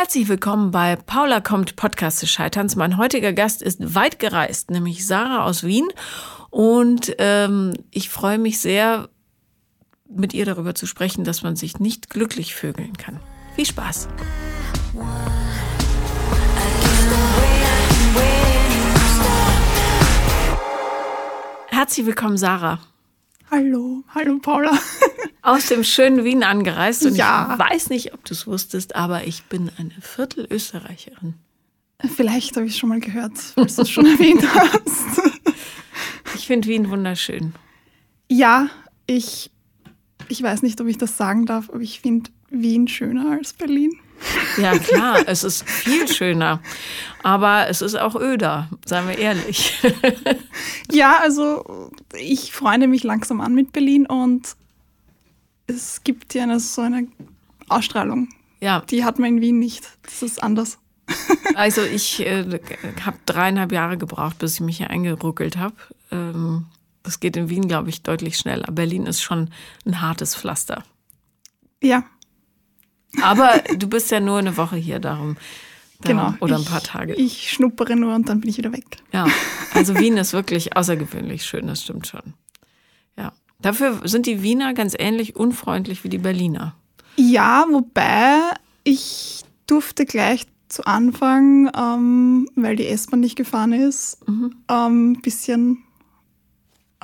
Herzlich willkommen bei Paula kommt Podcast des Scheiterns. Mein heutiger Gast ist weit gereist, nämlich Sarah aus Wien. Und ähm, ich freue mich sehr, mit ihr darüber zu sprechen, dass man sich nicht glücklich vögeln kann. Viel Spaß! Herzlich willkommen, Sarah. Hallo, hallo Paula. Aus dem schönen Wien angereist und Ja. ich weiß nicht, ob du es wusstest, aber ich bin eine Viertelösterreicherin. Vielleicht habe ich es schon mal gehört, falls du es schon erwähnt hast. Ich finde Wien wunderschön. Ja, ich, ich weiß nicht, ob ich das sagen darf, aber ich finde Wien schöner als Berlin. Ja, klar, es ist viel schöner. Aber es ist auch öder, seien wir ehrlich. Ja, also ich freunde mich langsam an mit Berlin und es gibt ja eine, so eine Ausstrahlung. Ja, Die hat man in Wien nicht. Das ist anders. also ich äh, habe dreieinhalb Jahre gebraucht, bis ich mich hier eingeruckelt habe. Ähm, das geht in Wien, glaube ich, deutlich schneller. Berlin ist schon ein hartes Pflaster. Ja, Aber du bist ja nur eine Woche hier, darum. darum genau. Oder ein ich, paar Tage. Ich schnuppere nur und dann bin ich wieder weg. Ja, also Wien ist wirklich außergewöhnlich schön, das stimmt schon. Dafür sind die Wiener ganz ähnlich unfreundlich wie die Berliner. Ja, wobei ich durfte gleich zu Anfang, ähm, weil die S-Bahn nicht gefahren ist, ein bisschen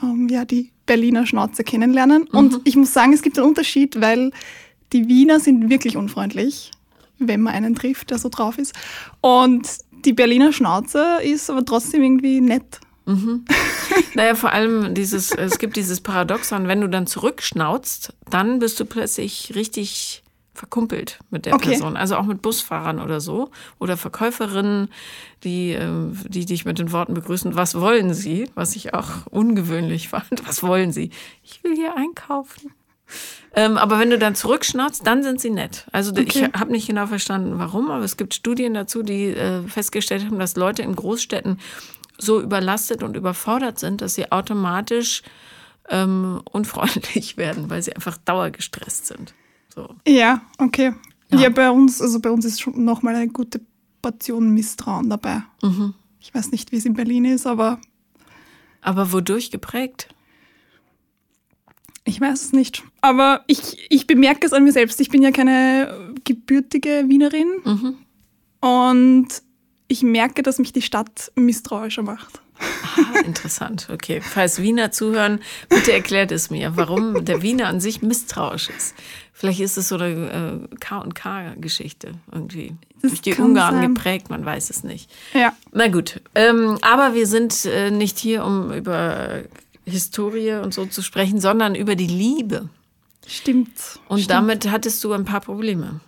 ähm, ja, die Berliner Schnauze kennenlernen. Und ich muss sagen, es gibt einen Unterschied, weil die Wiener sind wirklich unfreundlich, wenn man einen trifft, der so drauf ist. Und die Berliner Schnauze ist aber trotzdem irgendwie nett. Naja, vor allem dieses, es gibt dieses Paradoxon, wenn du dann zurückschnauzt, dann bist du plötzlich richtig verkumpelt mit der Okay. Person. Also auch mit Busfahrern oder so. Oder Verkäuferinnen, die, äh, die dich mit den Worten begrüßen, was wollen Sie? Was ich auch ungewöhnlich fand. Was wollen Sie? Ich will hier einkaufen. Ähm, aber wenn du dann zurückschnauzt, dann sind sie nett. Also Okay. ich habe nicht genau verstanden, warum, aber es gibt Studien dazu, die äh, festgestellt haben, dass Leute in Großstädten so überlastet und überfordert sind, dass sie automatisch ähm, unfreundlich werden, weil sie einfach dauergestresst sind. So. Ja, okay. Ja. Ja, bei uns, also bei uns ist schon nochmal eine gute Portion Misstrauen dabei. Ich weiß nicht, wie es in Berlin ist, aber Aber wodurch geprägt? ich weiß es nicht. Aber ich, ich bemerke es an mir selbst. Ich bin ja keine gebürtige Wienerin und ich merke, dass mich die Stadt misstrauischer macht. Ah, interessant. Okay. Falls Wiener zuhören, bitte erklärt es mir, warum der Wiener an sich misstrauisch ist. Vielleicht ist es so eine äh, K&K-Geschichte irgendwie. Das Durch die Ungarn sein. geprägt, man weiß es nicht. Ja, Na gut, ähm, aber wir sind äh, nicht hier, um über Historie und so zu sprechen, sondern über die Liebe. stimmt. Und stimmt. damit hattest du ein paar Probleme,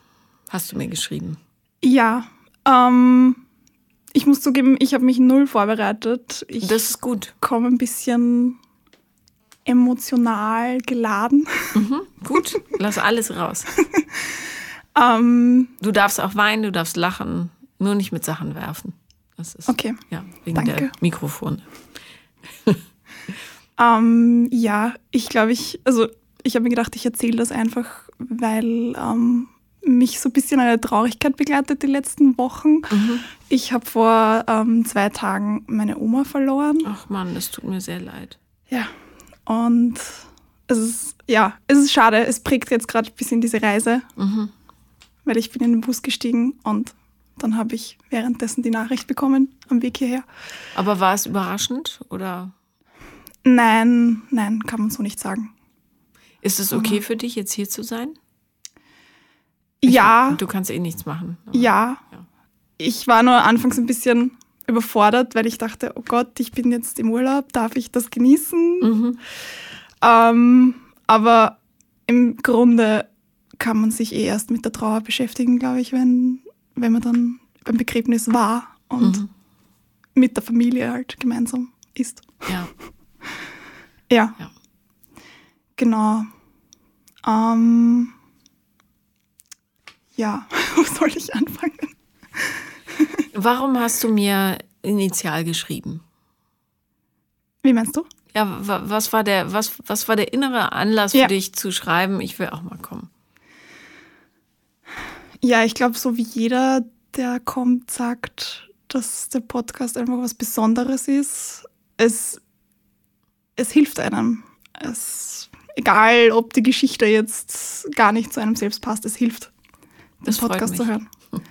hast du mir geschrieben. Ja, ähm, ich muss zugeben, ich habe mich null vorbereitet. Ich Das ist gut. komme ein bisschen emotional geladen. Gut, lass alles raus. Ähm, Du darfst auch weinen, du darfst lachen, nur nicht mit Sachen werfen. Das ist Okay. ja wegen Danke. der Mikrofone. Ähm, ja, ich glaube, ich, also ich habe mir gedacht, ich erzähle das einfach, weil ähm, mich so ein bisschen eine Traurigkeit begleitet die letzten Wochen. Ich habe vor ähm, zwei Tagen meine Oma verloren. Ach Mann, das tut mir sehr leid. Ja. Und es ist, ja, es ist schade. Es prägt jetzt gerade ein bisschen diese Reise, weil ich bin in den Bus gestiegen und dann habe ich währenddessen die Nachricht bekommen am Weg hierher. Aber war es überraschend oder Nein, nein, kann man so nicht sagen. ist es okay für dich, jetzt hier zu sein? Ja, Du kannst eh nichts machen. aber- ja. Ja. Ich war nur anfangs ein bisschen überfordert, weil ich dachte, oh Gott, ich bin jetzt im Urlaub, darf ich das genießen? Mhm. Ähm, aber im Grunde kann man sich eh erst mit der Trauer beschäftigen, glaube ich, wenn, wenn man dann beim Begräbnis war und Mhm. mit der Familie halt gemeinsam ist. Ja. Ja. Ja. Genau. Ähm, ja, wo soll ich anfangen? Warum hast du mir initial geschrieben? Wie meinst du? Ja, wa- was war der, was, was war der innere Anlass Ja. für dich zu schreiben, ich will auch mal kommen? Ja, ich glaube, so wie jeder, der kommt, sagt, dass der Podcast einfach was Besonderes ist. Es, es hilft einem. Es, egal, ob die Geschichte jetzt gar nicht zu einem selbst passt, es hilft, Das freut Podcast mich. zu hören.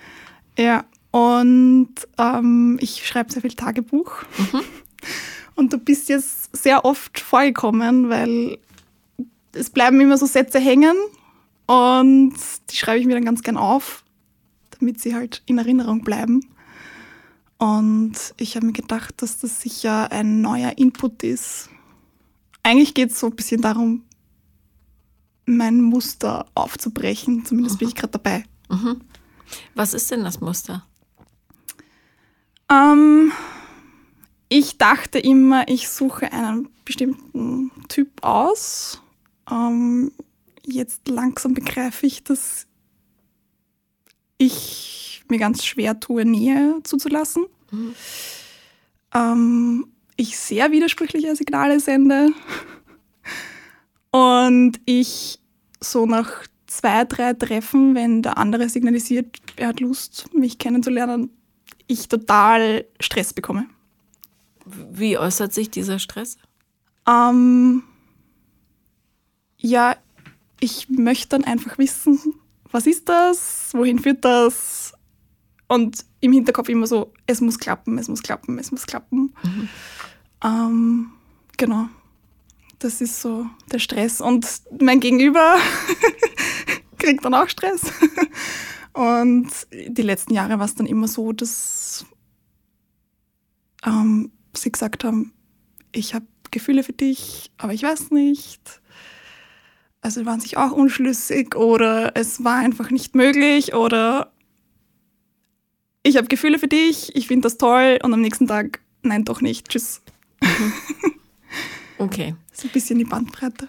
Ja, und ähm, ich schreibe sehr viel Tagebuch. Mhm. Und du bist jetzt sehr oft vorgekommen, weil es bleiben immer so Sätze hängen und die schreibe ich mir dann ganz gern auf, damit sie halt in Erinnerung bleiben. Und ich habe mir gedacht, dass das sicher ein neuer Input ist. Eigentlich geht es so ein bisschen darum, mein Muster aufzubrechen. Zumindest bin ich gerade dabei. Was ist denn das Muster? Ähm, ich dachte immer, ich suche einen bestimmten Typ aus. Ähm, jetzt langsam begreife ich, dass ich mir ganz schwer tue, Nähe zuzulassen. Ähm, ich sehr widersprüchliche Signale sende. Und ich so nach zwei, drei Treffen, wenn der andere signalisiert, er hat Lust, mich kennenzulernen, ich total Stress bekomme. Wie äußert sich dieser Stress? Ähm, ja, ich möchte dann einfach wissen, was ist das, wohin führt das? Und im Hinterkopf immer so, es muss klappen, es muss klappen, es muss klappen. Ähm, genau. Das ist so der Stress. Und mein Gegenüber kriegt dann auch Stress. Und die letzten Jahre war es dann immer so, dass ähm, sie gesagt haben, ich habe Gefühle für dich, aber ich weiß nicht. Also sie waren sich auch unschlüssig oder es war einfach nicht möglich oder ich habe Gefühle für dich, ich finde das toll und am nächsten Tag, nein, doch nicht, tschüss. Okay. So ein bisschen die Bandbreite.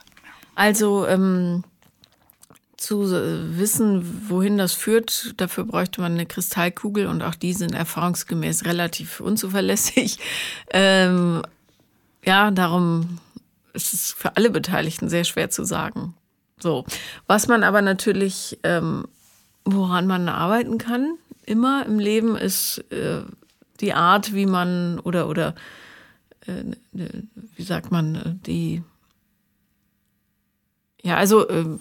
Also ähm, zu wissen, wohin das führt, dafür bräuchte man eine Kristallkugel und auch die sind erfahrungsgemäß relativ unzuverlässig. Ähm, ja, darum ist es für alle Beteiligten sehr schwer zu sagen. So, was man aber natürlich, ähm, woran man arbeiten kann, immer im Leben, ist äh, die Art, wie man oder oder wie sagt man, äh, die ja, also ähm,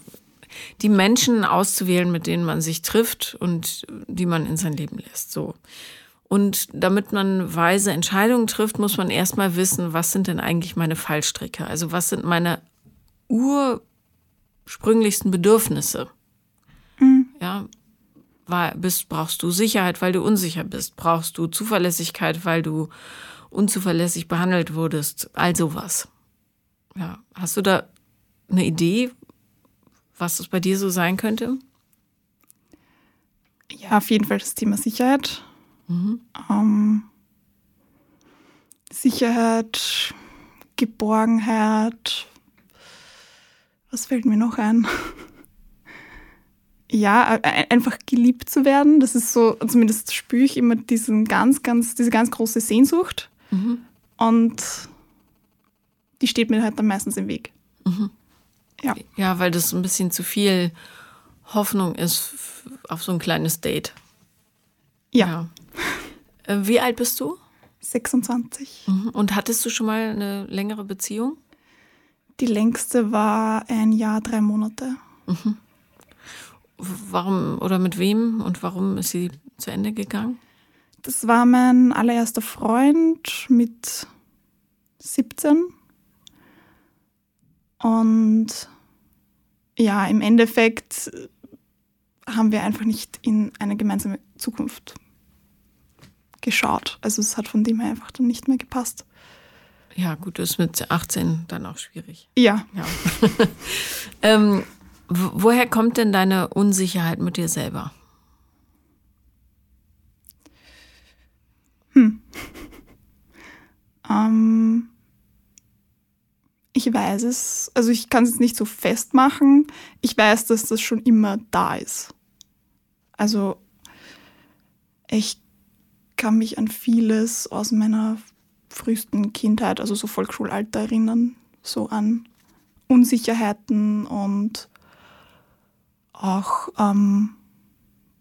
die Menschen auszuwählen, mit denen man sich trifft und die man in sein Leben lässt. So. Und damit man weise Entscheidungen trifft, muss man erstmal wissen, was sind denn eigentlich meine Fallstricke? Also was sind meine ursprünglichsten Bedürfnisse? Ja, war, bist, brauchst du Sicherheit, weil du unsicher bist? Brauchst du Zuverlässigkeit, weil du unzuverlässig behandelt wurdest? All sowas. Ja, hast du da eine Idee, was das bei dir so sein könnte? Ja, auf jeden Fall das Thema Sicherheit. Ähm, Sicherheit, Geborgenheit. Was fällt mir noch ein? Ja, e- einfach geliebt zu werden. Das ist so, zumindest spüre ich immer diesen ganz, ganz, diese ganz große Sehnsucht. Und die steht mir halt dann meistens im Weg. Ja. Ja, weil das ein bisschen zu viel Hoffnung ist auf so ein kleines Date. Ja, Äh, Wie alt bist du? 26. Mhm. Und hattest du schon mal eine längere Beziehung? Die längste war ein Jahr, drei Monate. W- Warum oder mit wem und warum ist sie zu Ende gegangen? Das war mein allererster Freund mit 17. Und ja, im Endeffekt haben wir einfach nicht in eine gemeinsame Zukunft geschaut. Also es hat von dem her einfach dann nicht mehr gepasst. Ja, gut, das ist mit 18 dann auch schwierig. Ja, Ja. ähm, woher kommt denn deine Unsicherheit mit dir selber? Ähm, ich weiß es, also ich kann es jetzt nicht so festmachen. Ich weiß, dass das schon immer da ist. Also ich kann mich an vieles aus meiner frühesten Kindheit, also so Volksschulalter erinnern, so an Unsicherheiten und auch ähm,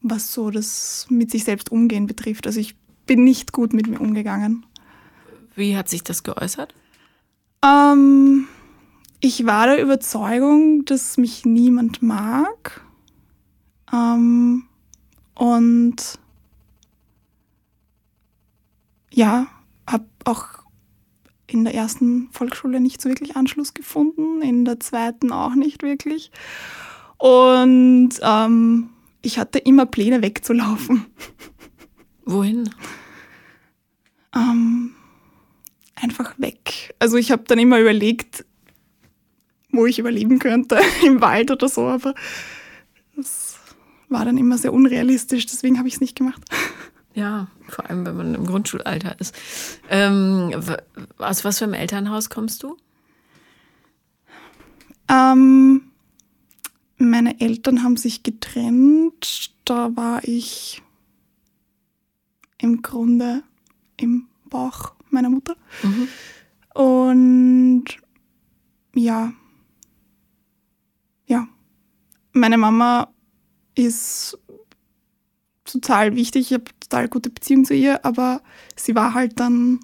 was so das mit sich selbst umgehen betrifft. Also ich bin nicht gut mit mir umgegangen. Wie hat sich das geäußert? Ähm, ich war der Überzeugung, dass mich niemand mag. Ähm, und ja, habe auch in der ersten Volksschule nicht so wirklich Anschluss gefunden, in der zweiten auch nicht wirklich. Und ähm, ich hatte immer Pläne wegzulaufen. Wohin? Ähm, einfach weg. Also ich habe dann immer überlegt, wo ich überleben könnte, im Wald oder so, aber das war dann immer sehr unrealistisch, deswegen habe ich es nicht gemacht. Ja, vor allem wenn man im Grundschulalter ist. Ähm, aus was für einem Elternhaus kommst du? Ähm, meine Eltern haben sich getrennt. Da war ich im Grunde im Bauch meiner Mutter. Mhm. Und ja, ja, meine Mama ist total wichtig. Ich habe total gute Beziehung zu ihr, aber sie war halt dann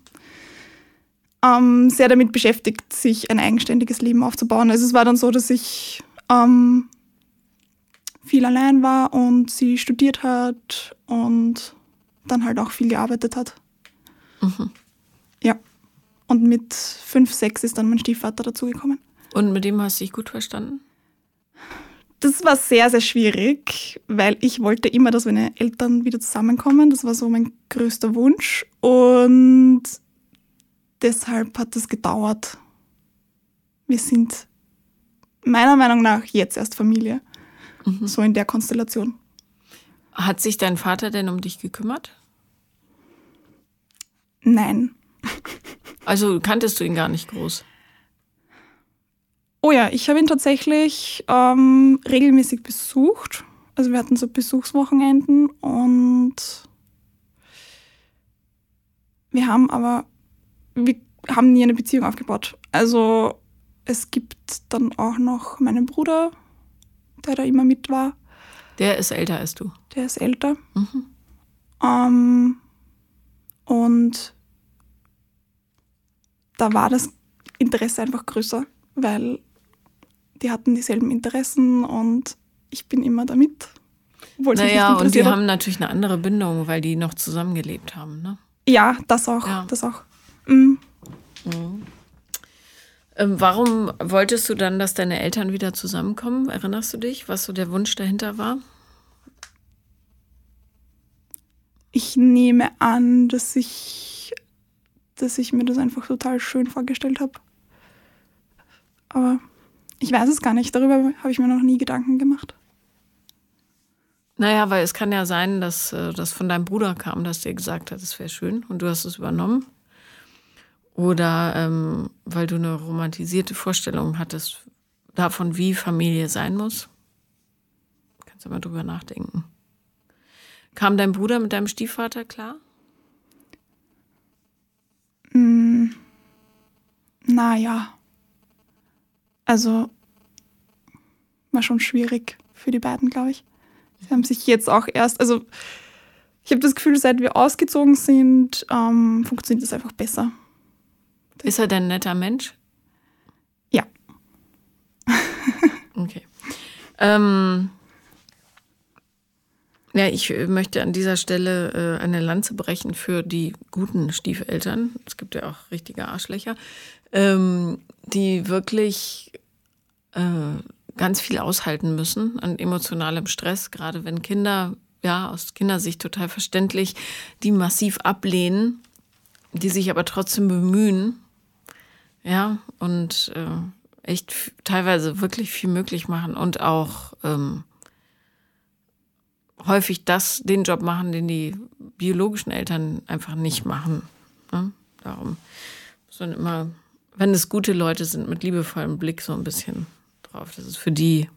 ähm, sehr damit beschäftigt, sich ein eigenständiges Leben aufzubauen. Also es war dann so, dass ich ähm, viel allein war und sie studiert hat und dann halt auch viel gearbeitet hat. Mhm. Ja. Und mit fünf, sechs ist dann mein Stiefvater dazugekommen. Und mit dem hast du dich gut verstanden? Das war sehr, sehr schwierig, weil ich wollte immer, dass meine Eltern wieder zusammenkommen. Das war so mein größter Wunsch. Und deshalb hat es gedauert. Wir sind meiner Meinung nach jetzt erst Familie. Mhm. So in der Konstellation. Hat sich dein Vater denn um dich gekümmert? Nein. Also kanntest du ihn gar nicht groß? Oh ja, ich habe ihn tatsächlich ähm, regelmäßig besucht. Also wir hatten so Besuchswochenenden und wir haben aber, wir haben nie eine Beziehung aufgebaut. Also es gibt dann auch noch meinen Bruder, der da immer mit war. Der ist älter als du. Der ist älter. Mhm. Ähm, und da war das Interesse einfach größer, weil die hatten dieselben Interessen und ich bin immer damit. Naja, und die haben natürlich eine andere Bindung, weil die noch zusammengelebt haben, ne? Ja, das auch. Ja. Das auch. Mhm. Mhm. Ähm, warum wolltest du dann, dass deine Eltern wieder zusammenkommen? Erinnerst du dich, was so der Wunsch dahinter war? Ich nehme an, dass ich, dass ich mir das einfach total schön vorgestellt habe. Aber ich weiß es gar nicht. Darüber habe ich mir noch nie Gedanken gemacht. Naja, weil es kann ja sein, dass äh, das von deinem Bruder kam, dass der gesagt hat, es wäre schön und du hast es übernommen. Oder ähm, weil du eine romantisierte Vorstellung hattest davon, wie Familie sein muss. Kannst du mal drüber nachdenken. Kam dein Bruder mit deinem Stiefvater klar? Mm, naja. Also war schon schwierig für die beiden, glaube ich. Sie haben sich jetzt auch erst, also ich habe das Gefühl, seit wir ausgezogen sind, ähm, funktioniert es einfach besser. Ist er denn ein netter Mensch? Ja. okay. Ähm, ja, ich möchte an dieser Stelle äh, eine Lanze brechen für die guten Stiefeltern. Es gibt ja auch richtige Arschlöcher, ähm, die wirklich äh, ganz viel aushalten müssen an emotionalem Stress, gerade wenn Kinder, ja, aus Kindersicht total verständlich, die massiv ablehnen, die sich aber trotzdem bemühen, ja, und äh, echt teilweise wirklich viel möglich machen und auch ähm, häufig das, den Job machen, den die biologischen Eltern einfach nicht machen. Ne? Darum muss man immer, wenn es gute Leute sind, mit liebevollem Blick so ein bisschen drauf. Das ist für die,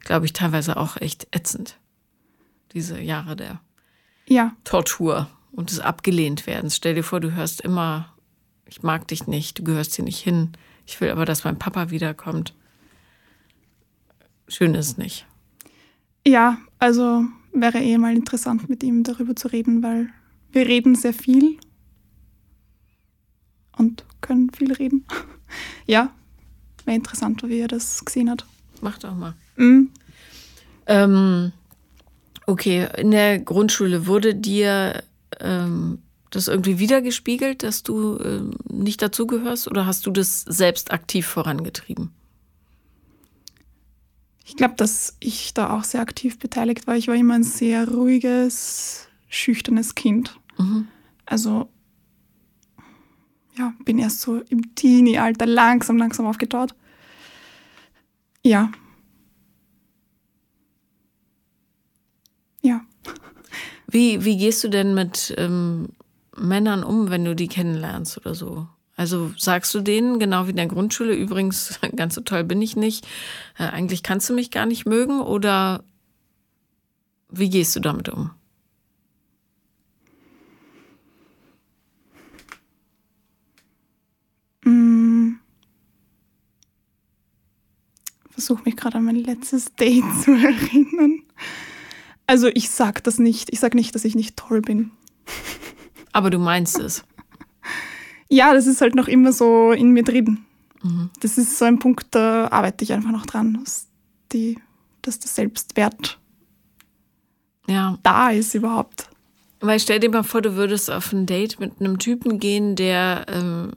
glaube ich, teilweise auch echt ätzend. Diese Jahre der ja. Tortur und des Abgelehntwerdens. Stell dir vor, du hörst immer, ich mag dich nicht, du gehörst hier nicht hin. Ich will aber, dass mein Papa wiederkommt. Schön ist es nicht. Ja, also wäre eh mal interessant, mit ihm darüber zu reden, weil wir reden sehr viel und können viel reden. ja, wäre interessant, wie er das gesehen hat. Mach doch mal. Mhm. Ähm, okay, in der Grundschule wurde dir ähm, das irgendwie wiedergespiegelt, dass du ähm, nicht dazugehörst oder hast du das selbst aktiv vorangetrieben? Ich glaube, dass ich da auch sehr aktiv beteiligt war. Ich war immer ein sehr ruhiges, schüchternes Kind. Mhm. Also ja, bin erst so im Teenie-Alter langsam, langsam aufgetaut. Ja. Ja. Wie, wie gehst du denn mit ähm, Männern um, wenn du die kennenlernst oder so? Also sagst du denen, genau wie in der Grundschule, übrigens, ganz so toll bin ich nicht, äh, eigentlich kannst du mich gar nicht mögen oder wie gehst du damit um? Mm. Versuche mich gerade an mein letztes Date zu erinnern. Also ich sag das nicht. Ich sag nicht, dass ich nicht toll bin. Aber du meinst es. Ja, das ist halt noch immer so in mir drin. Mhm. Das ist so ein Punkt, da arbeite ich einfach noch dran, dass, die, dass der Selbstwert Ja. da ist überhaupt. Weil stell dir mal vor, du würdest auf ein Date mit einem Typen gehen, der ähm,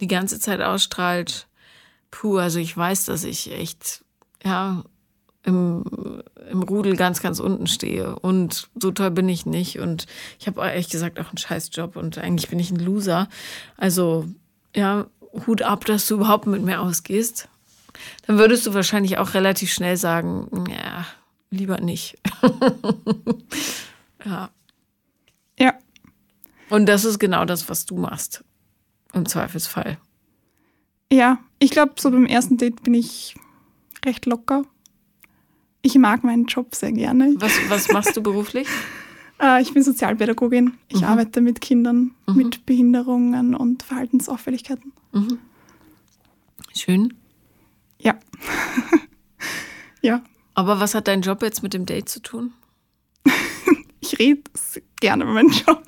die ganze Zeit ausstrahlt, puh, also ich weiß, dass ich echt, ja, im, im Rudel ganz, ganz unten stehe. Und so toll bin ich nicht. Und ich habe ehrlich gesagt auch einen Scheißjob und eigentlich bin ich ein Loser. Also, ja, Hut ab, dass du überhaupt mit mir ausgehst. Dann würdest du wahrscheinlich auch relativ schnell sagen, ja, lieber nicht. ja. Ja, Und das ist genau das, was du machst. Im Zweifelsfall. ja. Ich glaube, so beim ersten Date bin ich recht locker. Ich mag meinen Job sehr gerne. Was, was machst du beruflich? Äh, ich bin Sozialpädagogin. Ich Mhm. arbeite mit Kindern mit Behinderungen und Verhaltensauffälligkeiten. Schön. Ja. ja, Aber was hat dein Job jetzt mit dem Date zu tun? ich rede gerne über meinen Job.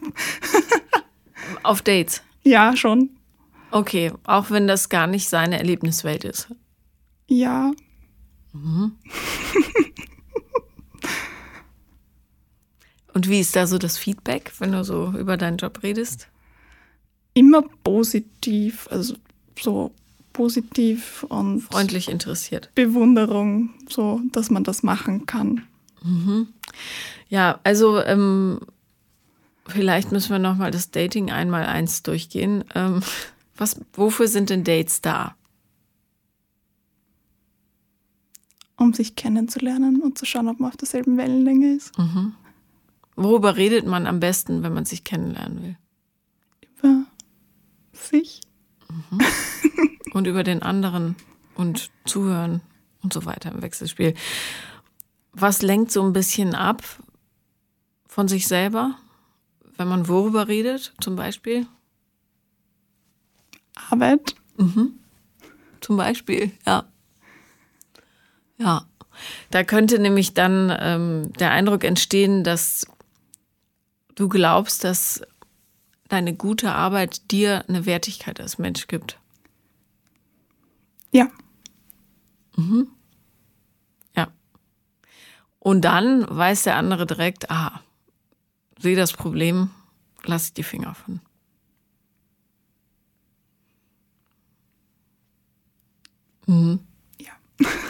Auf Dates. Ja, schon. Okay, auch wenn das gar nicht seine Erlebniswelt ist. Ja, Und wie ist da so das Feedback, wenn du so über deinen Job redest? immer positiv. Also so positiv und Freundlich interessiert. Bewunderung, so dass man das machen kann. Ja, also ähm, vielleicht müssen wir nochmal das Dating einmal eins durchgehen. Ähm, was, wofür sind denn Dates da? Um sich kennenzulernen und zu schauen, ob man auf derselben Wellenlänge ist. Worüber redet man am besten, wenn man sich kennenlernen will? Über sich. und über den anderen und zuhören und so weiter im Wechselspiel. Was lenkt so ein bisschen ab von sich selber, wenn man worüber redet, zum Beispiel? Arbeit. Zum Beispiel, ja. Ja. Da könnte nämlich dann ähm, der Eindruck entstehen, dass du glaubst, dass deine gute Arbeit dir eine Wertigkeit als Mensch gibt. Ja. Ja. Und dann weiß der andere direkt, aha, sehe das Problem, lass die Finger von. Ja.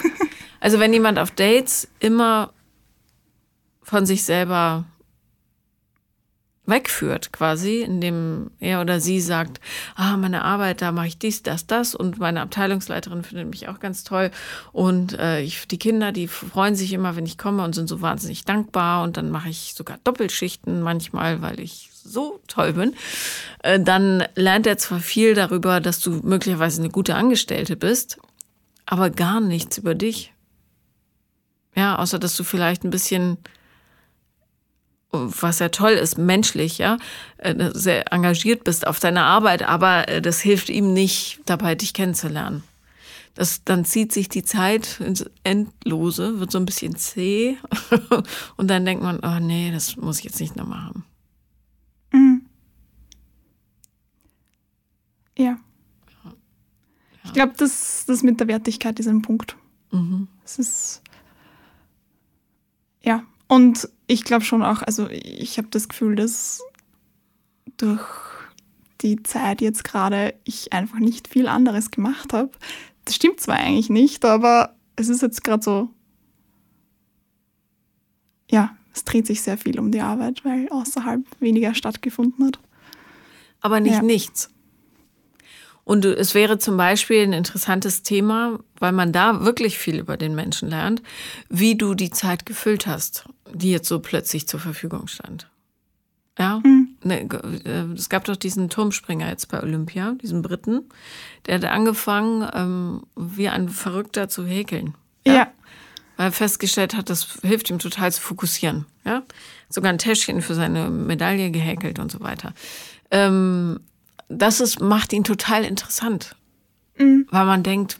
Also wenn jemand auf Dates immer von sich selber wegführt, quasi, indem er oder sie sagt, ah, meine Arbeit, da mache ich dies, das, das und meine Abteilungsleiterin findet mich auch ganz toll und äh, ich, die Kinder, die freuen sich immer, wenn ich komme und sind so wahnsinnig dankbar und dann mache ich sogar Doppelschichten manchmal, weil ich so toll bin. Äh, dann lernt er zwar viel darüber, dass du möglicherweise eine gute Angestellte bist, aber gar nichts über dich. Ja, außer dass du vielleicht ein bisschen was ja toll ist, menschlich, ja, äh, sehr engagiert bist auf deiner Arbeit, aber äh, das hilft ihm nicht dabei, dich kennenzulernen. Das, dann zieht sich die Zeit ins Endlose, wird so ein bisschen zäh. und dann denkt man, oh nee, das muss ich jetzt nicht noch machen. Mhm. Ja. Ich glaube, das, das mit der Wertigkeit ist ein Punkt. Mhm. Es ist. Ja. Und ich glaube schon auch, also ich habe das Gefühl, dass durch die Zeit jetzt gerade ich einfach nicht viel anderes gemacht habe. Das stimmt zwar eigentlich nicht, aber es ist jetzt gerade so, ja, es dreht sich sehr viel um die Arbeit, weil außerhalb weniger stattgefunden hat. Aber nicht Ja. nichts. Und es wäre zum Beispiel ein interessantes Thema, weil man da wirklich viel über den Menschen lernt, wie du die Zeit gefüllt hast, die jetzt so plötzlich zur Verfügung stand. Ja, ne, g- äh, es gab doch diesen Turmspringer jetzt bei Olympia, diesen Briten, der hat angefangen, ähm, wie ein Verrückter zu häkeln. Ja. weil er festgestellt hat, das hilft ihm total zu fokussieren. Ja? Sogar ein Täschchen für seine Medaille gehäkelt und so weiter. Ähm, das ist, macht ihn total interessant. Weil man denkt,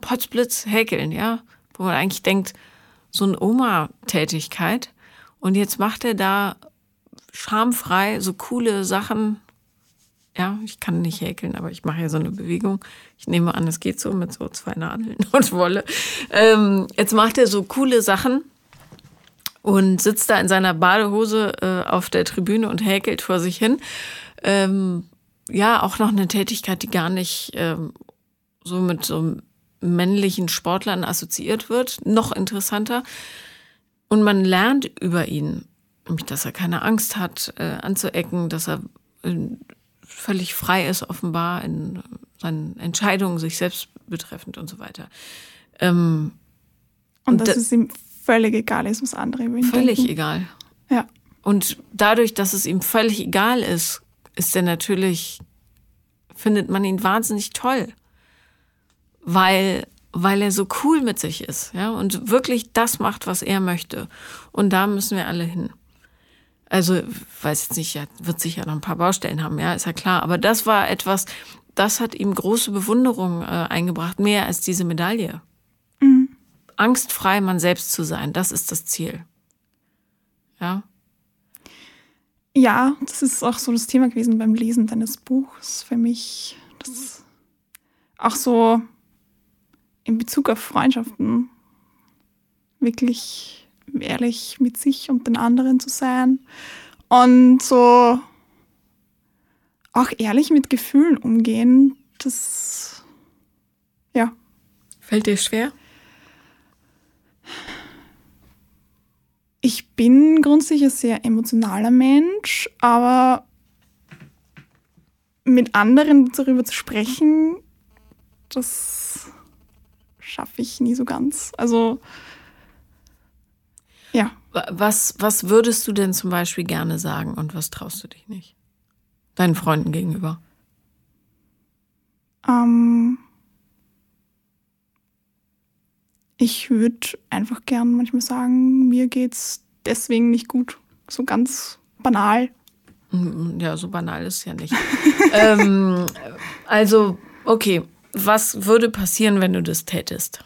Potzblitz häkeln, ja. Wo man eigentlich denkt, so eine Oma-Tätigkeit. Und jetzt macht er da schamfrei so coole Sachen. Ja, ich kann nicht häkeln, aber ich mache ja so eine Bewegung. Ich nehme an, es geht so mit so zwei Nadeln und Wolle. Ähm, jetzt macht er so coole Sachen und sitzt da in seiner Badehose äh, auf der Tribüne und häkelt vor sich hin. Ähm, ja, auch noch eine Tätigkeit, die gar nicht ähm, so mit so männlichen Sportlern assoziiert wird. Noch interessanter. Und man lernt über ihn, nämlich, dass er keine Angst hat, äh, anzuecken, dass er äh, völlig frei ist, offenbar in seinen Entscheidungen sich selbst betreffend und so weiter. Ähm, Und, dass da- es ihm völlig egal ist, was andere über ihn völlig denken. egal. Ja. Und dadurch, dass es ihm völlig egal ist, ist er natürlich, findet man ihn wahnsinnig toll. Weil, weil er so cool mit sich ist, ja, und wirklich das macht, was er möchte. Und da müssen wir alle hin. Also, weiß jetzt nicht, er wird sicher noch ein paar Baustellen haben, ja, ist ja klar. Aber das war etwas, das hat ihm große Bewunderung äh, eingebracht, mehr als diese Medaille. Angstfrei man selbst zu sein, das ist das Ziel. Ja. Ja, das ist auch so das Thema gewesen beim Lesen deines Buchs für mich. Das auch so in Bezug auf Freundschaften wirklich ehrlich mit sich und den anderen zu sein und so auch ehrlich mit Gefühlen umgehen. Das, ja, Fällt dir schwer? Ich bin grundsätzlich ein sehr emotionaler Mensch, aber mit anderen darüber zu sprechen, das schaffe ich nie so ganz. Also, ja. Was, was würdest du denn zum Beispiel gerne sagen und was traust du dich nicht? Deinen Freunden gegenüber. Ähm, ich würde einfach gern manchmal sagen, mir geht's deswegen nicht gut. So ganz banal. Mm, Ja, so banal ist es ja nicht. ähm, also, okay, was würde passieren, wenn du das tätest?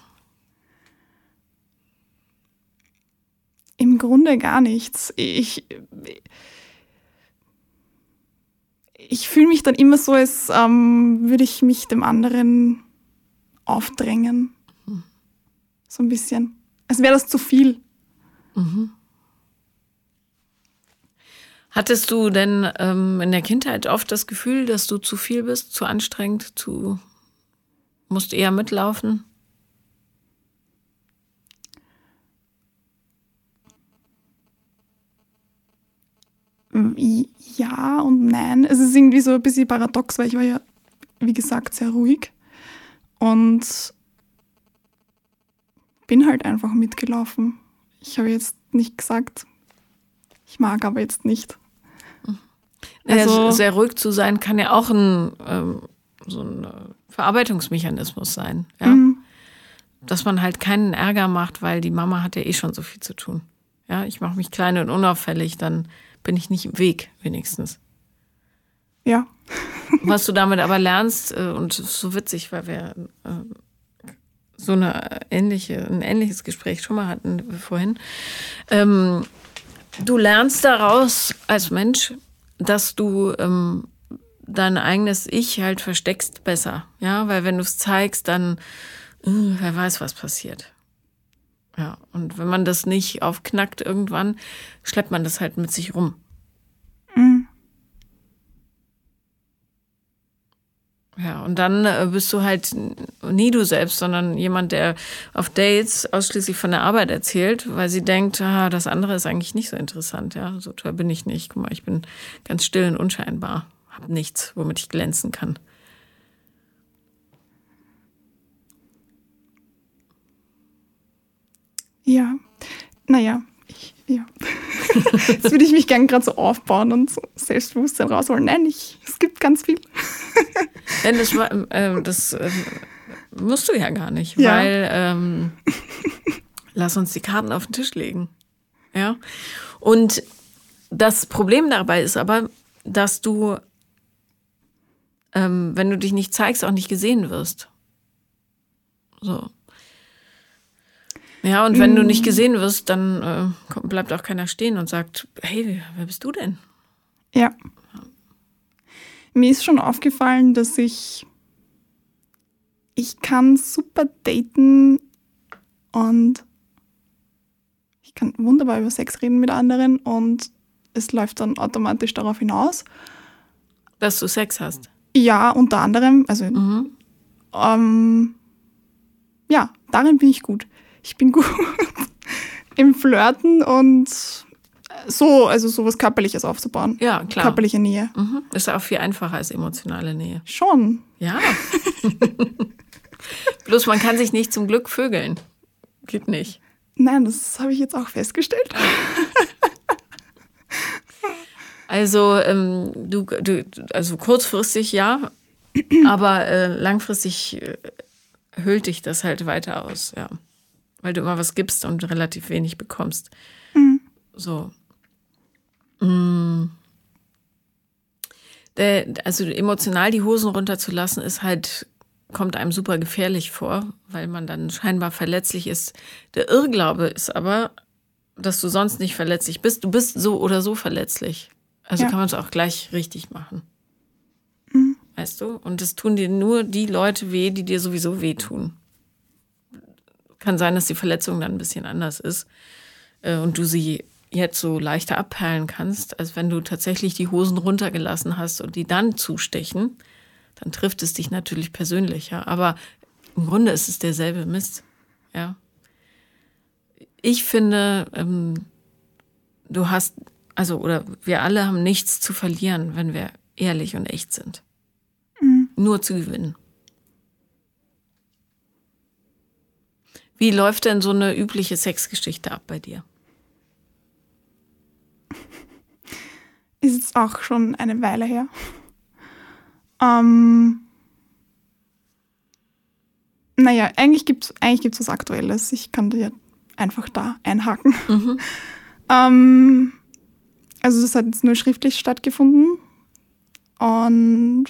Im Grunde gar nichts. Ich, ich fühle mich dann immer so, als ähm, würde ich mich dem anderen aufdrängen. So ein bisschen. Als wäre das zu viel. Hattest du denn ähm, in der Kindheit oft das Gefühl, dass du zu viel bist, zu anstrengend, zu musst eher mitlaufen? Ja und nein. Es ist irgendwie so ein bisschen paradox, weil ich war ja, wie gesagt, sehr ruhig. Und bin halt einfach mitgelaufen. Ich habe jetzt nicht gesagt, ich mag aber jetzt nicht. Also, Also- sehr ruhig zu sein kann ja auch ein, ähm, so ein äh, Verarbeitungsmechanismus sein. Ja? Mhm. Dass man halt keinen Ärger macht, weil die Mama hat ja eh schon so viel zu tun. Ja, ich mache mich klein und unauffällig, dann bin ich nicht im Weg, wenigstens. Ja. Was du damit aber lernst, äh, und es ist so witzig, weil wir äh, so eine ähnliche, ein ähnliches Gespräch schon mal hatten wir vorhin. Ähm, du lernst daraus als Mensch, dass du ähm, dein eigenes Ich halt versteckst besser. Ja, weil wenn du es zeigst, dann äh, wer weiß, was passiert. Ja, und wenn man das nicht aufknackt irgendwann, schleppt man das halt mit sich rum. Mhm. Ja, und dann äh, bist du halt nie du selbst, sondern jemand, der auf Dates ausschließlich von der Arbeit erzählt, weil sie denkt, ah, das andere ist eigentlich nicht so interessant. Ja, so toll bin ich nicht. Guck mal, ich bin ganz still und unscheinbar, hab nichts, womit ich glänzen kann. Ja, naja, ja. Jetzt würde ich mich gerne gerade so aufbauen und so Selbstbewusstsein rausholen. Nein, ich, es gibt ganz viel. Denn das, äh, das äh, musst du ja gar nicht, ja. weil ähm, lass uns die Karten auf den Tisch legen. Ja. Und das Problem dabei ist aber, dass du, ähm, wenn du dich nicht zeigst, auch nicht gesehen wirst. So. Ja, und wenn du nicht mm. gesehen wirst, dann äh, bleibt auch keiner stehen und sagt, hey, wer bist du denn? Ja. Mir ist schon aufgefallen, dass ich ich kann super daten und ich kann wunderbar über Sex reden mit anderen und es läuft dann automatisch darauf hinaus. Dass du Sex hast? Ja, unter anderem. Also, mhm. ähm, ja, darin bin ich gut ich bin gut im Flirten und so, also sowas Körperliches aufzubauen. Ja, klar. Körperliche Nähe. Mhm. Ist auch viel einfacher als emotionale Nähe. Schon. Ja. Bloß man kann sich nicht zum Glück vögeln. Geht nicht. Nein, das habe ich jetzt auch festgestellt. Also, ähm, du, du, also kurzfristig ja, aber äh, langfristig äh, hüllt dich das halt weiter aus, ja weil du immer was gibst und relativ wenig bekommst. Mhm. So. Mhm. Der, also emotional die Hosen runterzulassen, ist halt, kommt einem super gefährlich vor, weil man dann scheinbar verletzlich ist. Der Irrglaube ist aber, dass du sonst nicht verletzlich bist. Du bist so oder so verletzlich. Also ja. kann man es auch gleich richtig machen. Mhm. Weißt du? Und es tun dir nur die Leute weh, die dir sowieso wehtun. Kann sein, dass die Verletzung dann ein bisschen anders ist äh, und du sie jetzt so leichter abperlen kannst, als wenn du tatsächlich die Hosen runtergelassen hast und die dann zustechen, dann trifft es dich natürlich persönlicher. Aber im Grunde ist es derselbe Mist. Ja. Ich finde, ähm, du hast, also, oder wir alle haben nichts zu verlieren, wenn wir ehrlich und echt sind. Mhm. Nur zu gewinnen. Wie läuft denn so eine übliche Sexgeschichte ab bei dir? Ist jetzt auch schon eine Weile her. Ähm, naja, eigentlich gibt es eigentlich gibt's was Aktuelles. Ich kann dir einfach da einhaken. Mhm. ähm, also das hat jetzt nur schriftlich stattgefunden. Und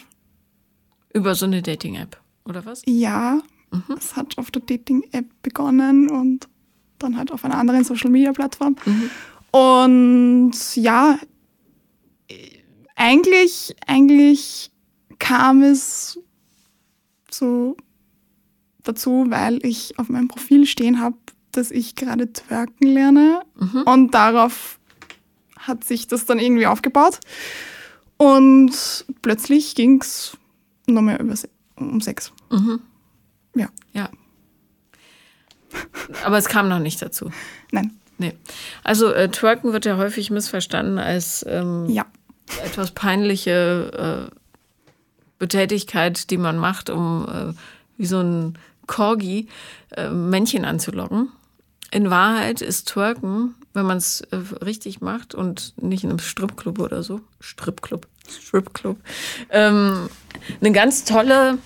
über so eine Dating-App, oder was? Ja, Mhm. Es hat auf der Dating-App begonnen und dann halt auf einer anderen Social-Media-Plattform. Mhm. Und ja, eigentlich, eigentlich kam es so dazu, weil ich auf meinem Profil stehen habe, dass ich gerade twerken lerne. Mhm. Und darauf hat sich das dann irgendwie aufgebaut. Und plötzlich ging es noch mehr über, um Sex. Mhm. Ja. Ja. Aber es kam noch nicht dazu. Nein. Nee. Also äh, Twerken wird ja häufig missverstanden als ähm, ja. etwas peinliche äh, Betätigkeit, die man macht, um äh, wie so ein Corgi äh, Männchen anzulocken. In Wahrheit ist Twerken, wenn man es äh, richtig macht und nicht in einem Stripclub oder so, Stripclub, Stripclub, ähm, eine ganz tolle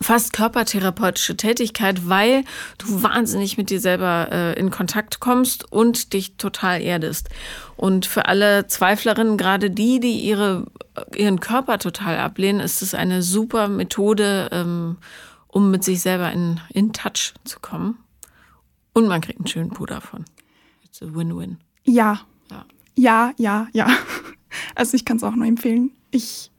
fast körpertherapeutische Tätigkeit, weil du wahnsinnig mit dir selber äh, in Kontakt kommst und dich total erdest. Und für alle Zweiflerinnen, gerade die, die ihre, ihren Körper total ablehnen, ist es eine super Methode, ähm, um mit sich selber in, in Touch zu kommen. Und man kriegt einen schönen Po davon. It's a win-win. Ja. Ja. Ja, ja, ja. Also ich kann es auch nur empfehlen. Ich,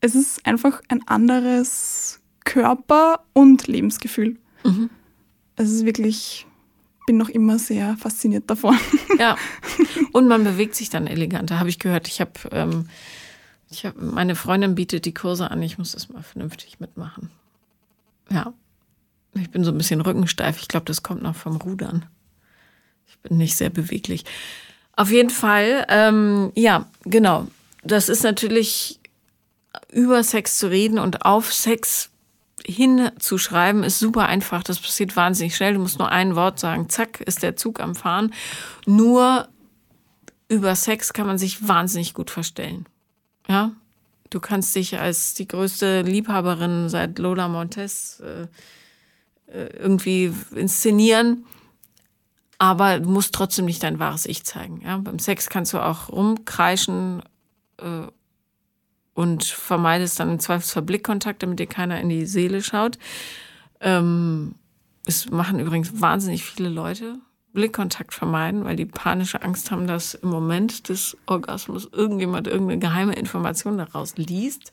es ist einfach ein anderes Körper- und Lebensgefühl. Mhm. Es ist wirklich, bin noch immer sehr fasziniert davon. Ja. Und man bewegt sich dann eleganter, habe ich gehört. Ich habe, ähm, ich hab, meine Freundin bietet die Kurse an, ich muss das mal vernünftig mitmachen. Ja. Ich bin so ein bisschen rückensteif. Ich glaube, das kommt noch vom Rudern. Ich bin nicht sehr beweglich. Auf jeden Fall, ähm, ja, genau. Das ist natürlich über Sex zu reden und auf Sex hinzuschreiben ist super einfach. Das passiert wahnsinnig schnell. Du musst nur ein Wort sagen, zack, ist der Zug am Fahren. Nur über Sex kann man sich wahnsinnig gut verstellen. Ja, du kannst dich als die größte Liebhaberin seit Lola Montes äh, äh, irgendwie inszenieren, aber du musst trotzdem nicht dein wahres Ich zeigen. Ja? Beim Sex kannst du auch rumkreischen äh, und vermeidest dann im Zweifelsfall Blickkontakt, damit dir keiner in die Seele schaut. Ähm, es machen übrigens wahnsinnig viele Leute Blickkontakt vermeiden, weil die panische Angst haben, dass im Moment des Orgasmus irgendjemand irgendeine geheime Information daraus liest.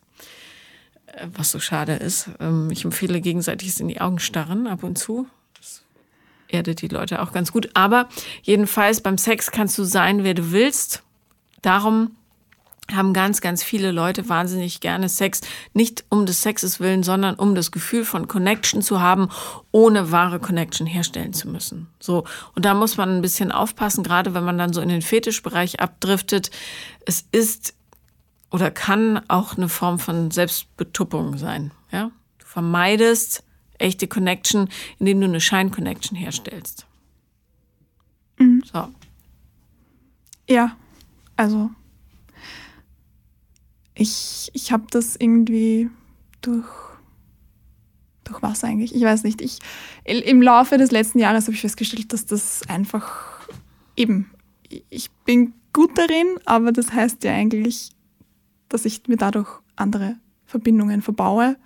Äh, Was so schade ist. Ähm, Ich empfehle gegenseitiges in die Augen starren ab und zu. Das erdet die Leute auch ganz gut. Aber jedenfalls beim Sex kannst du sein, wer du willst. Darum haben ganz, ganz viele Leute wahnsinnig gerne Sex. Nicht um des Sexes willen, sondern um das Gefühl von Connection zu haben, ohne wahre Connection herstellen zu müssen. So. Und da muss man ein bisschen aufpassen, gerade wenn man dann so in den Fetischbereich abdriftet. Es ist oder kann auch eine Form von Selbstbetuppung sein. Ja? Du vermeidest echte Connection, indem du eine Schein-Connection herstellst. So. Ja, also ich, ich habe das irgendwie durch, durch was eigentlich? Ich weiß nicht. Ich, Im Laufe des letzten Jahres habe ich festgestellt, dass das einfach eben, ich bin gut darin, aber das heißt ja eigentlich, dass ich mir dadurch andere Verbindungen verbaue.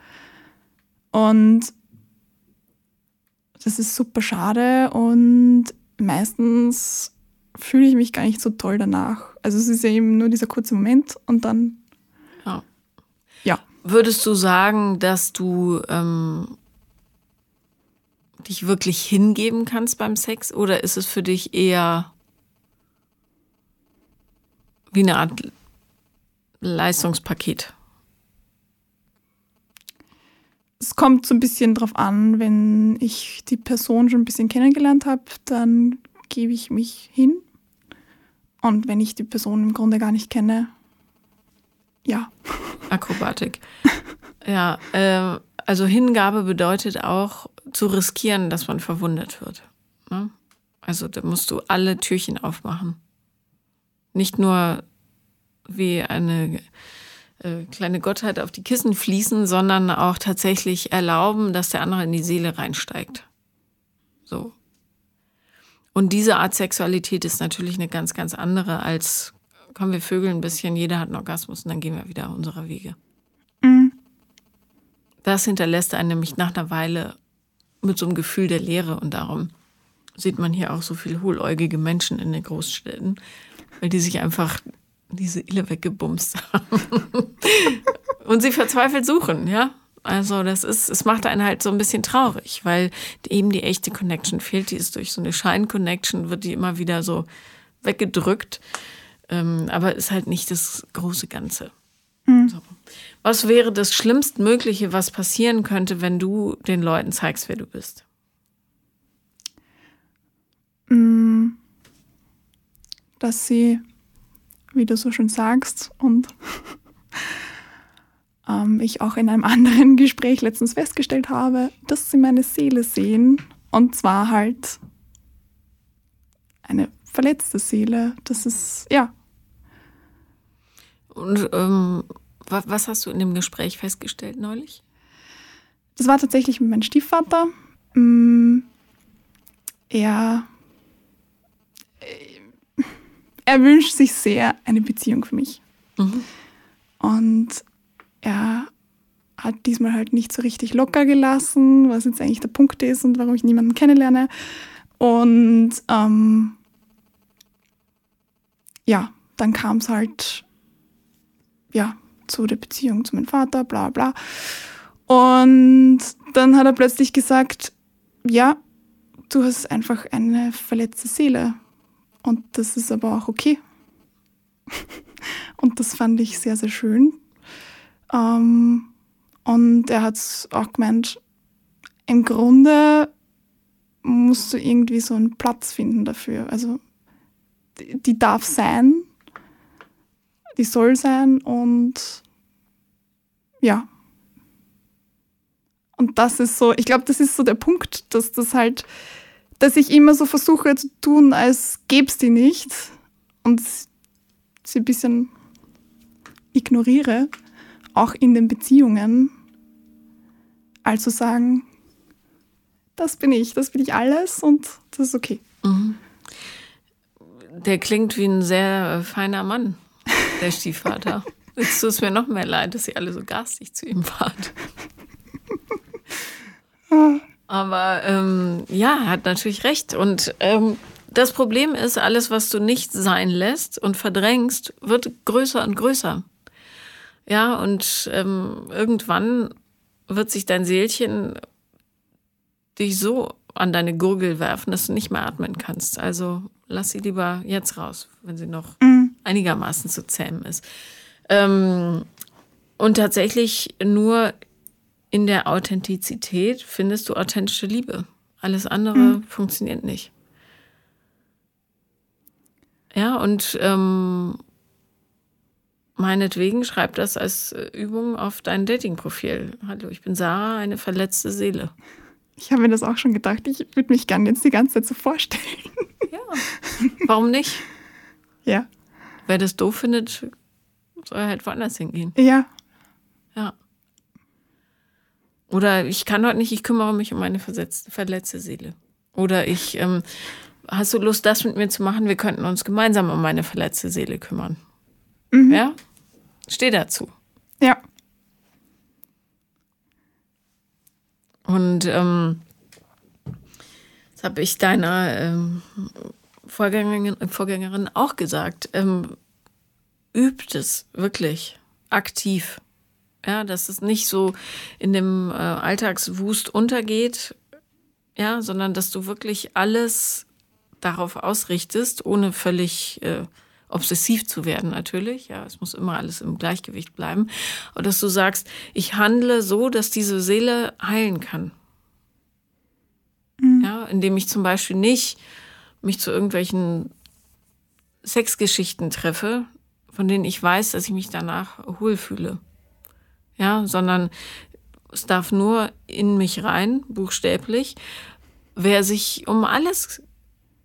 Und das ist super schade und meistens fühle ich mich gar nicht so toll danach. Also es ist ja eben nur dieser kurze Moment und dann. Würdest du sagen, dass du ähm, dich wirklich hingeben kannst beim Sex oder ist es für dich eher wie eine Art Leistungspaket? Es kommt so ein bisschen drauf an, wenn ich die Person schon ein bisschen kennengelernt habe, dann gebe ich mich hin. Und wenn ich die Person im Grunde gar nicht kenne, ja. Akrobatik. ja, ähm, also Hingabe bedeutet auch zu riskieren, dass man verwundet wird. Ne? Also da musst du alle Türchen aufmachen. Nicht nur wie eine äh, kleine Gottheit auf die Kissen fließen, sondern auch tatsächlich erlauben, dass der andere in die Seele reinsteigt. So. Und diese Art Sexualität ist natürlich eine ganz, ganz andere als, komm, wir vögeln ein bisschen, jeder hat einen Orgasmus und dann gehen wir wieder unserer Wege. Mhm. Das hinterlässt einen nämlich nach einer Weile mit so einem Gefühl der Leere und darum sieht man hier auch so viel hohläugige Menschen in den Großstädten, weil die sich einfach diese Ille weggebumst haben. und sie verzweifelt suchen, ja. Also das ist, es macht einen halt so ein bisschen traurig, weil eben die echte Connection fehlt. Die ist durch so eine Schein-Connection, wird die immer wieder so weggedrückt. Ähm, aber ist halt nicht das große Ganze. So. Was wäre das Schlimmstmögliche, was passieren könnte, wenn du den Leuten zeigst, wer du bist? Mm, Dass sie, wie du so schön sagst, und ähm, ich auch in einem anderen Gespräch letztens festgestellt habe, dass sie meine Seele sehen. Und zwar halt eine verletzte Seele. Das ist, ja, Und ähm, wa- was hast du in dem Gespräch festgestellt neulich? Das war tatsächlich mit meinem Stiefvater. Mm, Er, äh, er wünscht sich sehr eine Beziehung für mich. Mhm. Und er hat diesmal halt nicht so richtig locker gelassen, was jetzt eigentlich der Punkt ist und warum ich niemanden kennenlerne. Und ähm, ja, dann kam es halt ja, zu der Beziehung zu meinem Vater, bla bla. Und dann hat er plötzlich gesagt, ja, du hast einfach eine verletzte Seele. Und das ist aber auch okay. Und das fand ich sehr, sehr schön. Ähm, und er hat auch gemeint, im Grunde musst du irgendwie so einen Platz finden dafür. Also die darf sein, die soll sein und ja. Und das ist so, ich glaube, das ist so der Punkt, dass das halt, dass ich immer so versuche zu tun, als gäbe es die nicht und sie ein bisschen ignoriere, auch in den Beziehungen, also sagen, das bin ich, das bin ich alles und das ist okay. Mhm. Der klingt wie ein sehr feiner Mann, der Stiefvater. Jetzt tut es mir noch mehr leid, dass ihr alle so garstig zu ihm wart. Aber ähm, ja, er hat natürlich recht. Und ähm, das Problem ist, alles, was du nicht sein lässt und verdrängst, wird größer und größer. Ja, und ähm, irgendwann wird sich dein Seelchen dich so an deine Gurgel werfen, dass du nicht mehr atmen kannst. Also lass sie lieber jetzt raus, wenn sie noch mhm. Einigermaßen zu zähmen ist. Ähm, und tatsächlich nur in der Authentizität findest du authentische Liebe. Alles andere mhm. funktioniert nicht. Ja, und ähm, meinetwegen schreib das als Übung auf dein Dating-Profil. Hallo, ich bin Sarah, eine verletzte Seele. Ich habe mir das auch schon gedacht. Ich würde mich gerne jetzt die ganze Zeit so vorstellen. Ja. Warum nicht? Ja. Wer das doof findet, soll halt woanders hingehen. Ja. Ja. Oder ich kann heute nicht, ich kümmere mich um meine verletzte Seele. Oder ich, ähm, hast du Lust, das mit mir zu machen? Wir könnten uns gemeinsam um meine verletzte Seele kümmern. Mhm. Ja? Steh dazu. Ja. Und ähm, das habe ich deiner ähm, Vorgängerin, Vorgängerin auch gesagt. Ähm, übt es wirklich aktiv. Ja, dass es nicht so in dem äh, Alltagswust untergeht, ja, sondern dass du wirklich alles darauf ausrichtest, ohne völlig äh, obsessiv zu werden natürlich. Ja, es muss immer alles im Gleichgewicht bleiben. Und dass du sagst, ich handle so, dass diese Seele heilen kann. Mhm. Ja, indem ich zum Beispiel nicht mich zu irgendwelchen Sexgeschichten treffe, von denen ich weiß, dass ich mich danach hohl fühle ja, sondern es darf nur in mich rein, buchstäblich, wer sich um alles,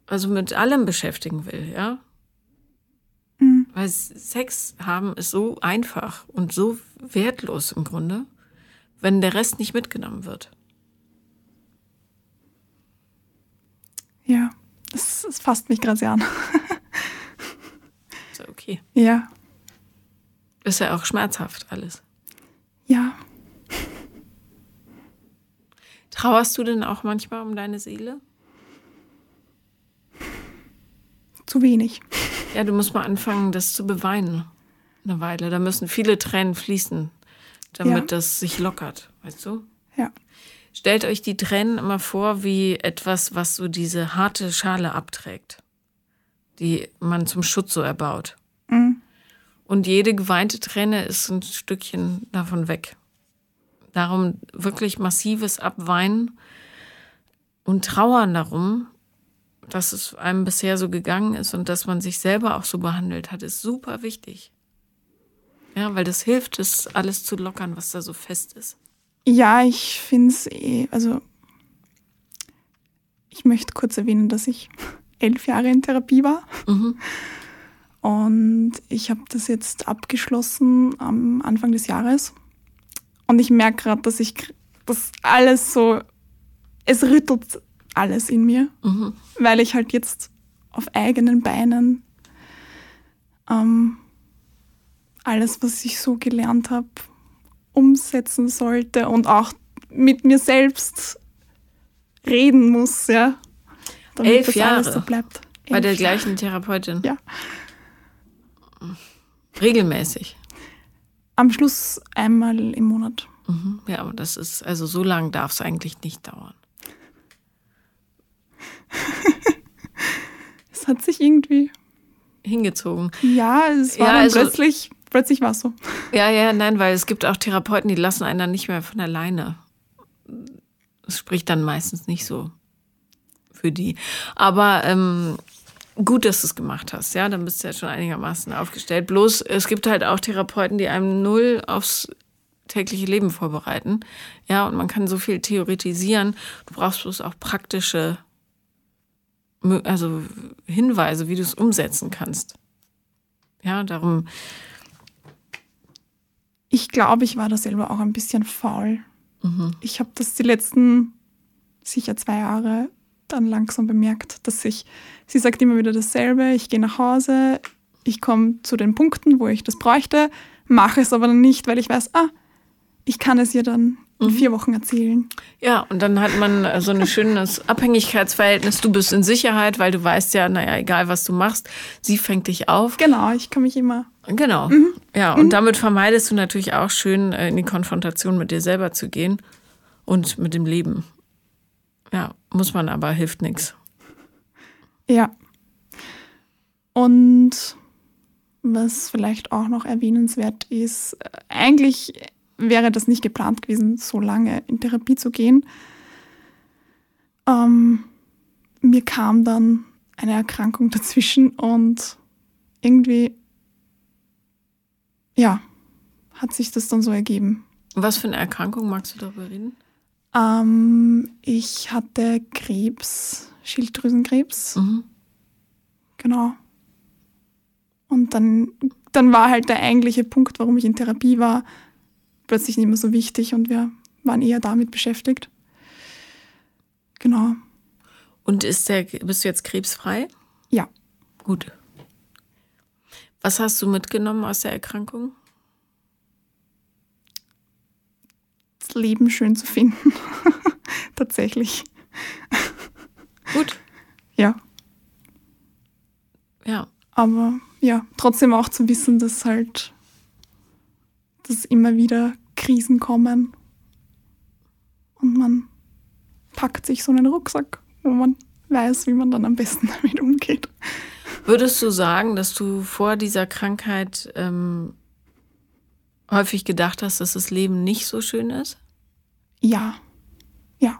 also mit allem beschäftigen will, ja. Mhm. Weil Sex haben ist so einfach und so wertlos im Grunde, wenn der Rest nicht mitgenommen wird. Ja, das, das fasst mich gerade sehr an. ist ja okay. Ja. Ist ja auch schmerzhaft alles. Ja. Trauerst du denn auch manchmal um deine Seele? Zu wenig. Ja, du musst mal anfangen, das zu beweinen. Eine Weile. Da müssen viele Tränen fließen, damit ja. das sich lockert, weißt du? Ja. Stellt euch die Tränen immer vor wie etwas, was so diese harte Schale abträgt, die man zum Schutz so erbaut. Mhm. Und jede geweinte Träne ist ein Stückchen davon weg. Darum wirklich massives Abweinen und Trauern darum, dass es einem bisher so gegangen ist und dass man sich selber auch so behandelt hat, ist super wichtig. Ja, weil das hilft, es alles zu lockern, was da so fest ist. Ja, ich finde es eh, also ich möchte kurz erwähnen, dass ich elf Jahre in Therapie war. Mhm. Und ich habe das jetzt abgeschlossen am Anfang des Jahres. Und ich merke gerade, dass ich das alles so, es rüttelt alles in mir, mhm. weil ich halt jetzt auf eigenen Beinen ähm, alles, was ich so gelernt habe umsetzen sollte und auch mit mir selbst reden muss, ja. Damit Elf das Jahre alles so bleibt. Elf Bei der Jahre. gleichen Therapeutin. Ja. Regelmäßig. Am Schluss einmal im Monat. Mhm. Ja, aber das ist, also so lange darf es eigentlich nicht dauern. es hat sich irgendwie hingezogen. Ja, es war ja, also, plötzlich, plötzlich war es so. Ja, ja, nein, weil es gibt auch Therapeuten, die lassen einen dann nicht mehr von alleine. Das spricht dann meistens nicht so für die. Aber ähm, gut, dass du es gemacht hast, ja, dann bist du ja schon einigermaßen aufgestellt. Bloß es gibt halt auch Therapeuten, die einem null aufs tägliche Leben vorbereiten. Ja, und man kann so viel theoretisieren. Du brauchst bloß auch praktische also Hinweise, wie du es umsetzen kannst. Ja, darum. Ich glaube, ich war da selber auch ein bisschen faul. Mhm. Ich habe das die letzten sicher zwei Jahre dann langsam bemerkt, dass ich, sie sagt immer wieder dasselbe, ich gehe nach Hause, ich komme zu den Punkten, wo ich das bräuchte, mache es aber nicht, weil ich weiß, ah, ich kann es ihr dann in mhm. vier Wochen erzählen. Ja, und dann hat man so ein schönes Abhängigkeitsverhältnis. Du bist in Sicherheit, weil du weißt ja, naja, egal was du machst, sie fängt dich auf. Genau, ich kann mich immer. Genau. Mhm. Ja, und mhm. damit vermeidest du natürlich auch schön äh, in die Konfrontation mit dir selber zu gehen und mit dem Leben. Ja, muss man aber, hilft nichts. Ja. Und was vielleicht auch noch erwähnenswert ist, äh, eigentlich wäre das nicht geplant gewesen, so lange in Therapie zu gehen. Ähm, mir kam dann eine Erkrankung dazwischen und irgendwie, ja, hat sich das dann so ergeben. Was für eine Erkrankung magst du darüber reden? Ähm, ich hatte Krebs, Schilddrüsenkrebs. Mhm. Genau. Und dann, dann war halt der eigentliche Punkt, warum ich in Therapie war, plötzlich nicht mehr so wichtig und wir waren eher damit beschäftigt. Genau. Und ist der, bist du jetzt krebsfrei? Ja. Gut. Was hast du mitgenommen aus der Erkrankung? Das Leben schön zu finden. Tatsächlich. Gut. Ja. Ja. Aber ja, trotzdem auch zu wissen, dass halt dass immer wieder Krisen kommen und man packt sich so einen Rucksack, wo man weiß, wie man dann am besten damit umgeht. Würdest du sagen, dass du vor dieser Krankheit ähm, häufig gedacht hast, dass das Leben nicht so schön ist? Ja, ja.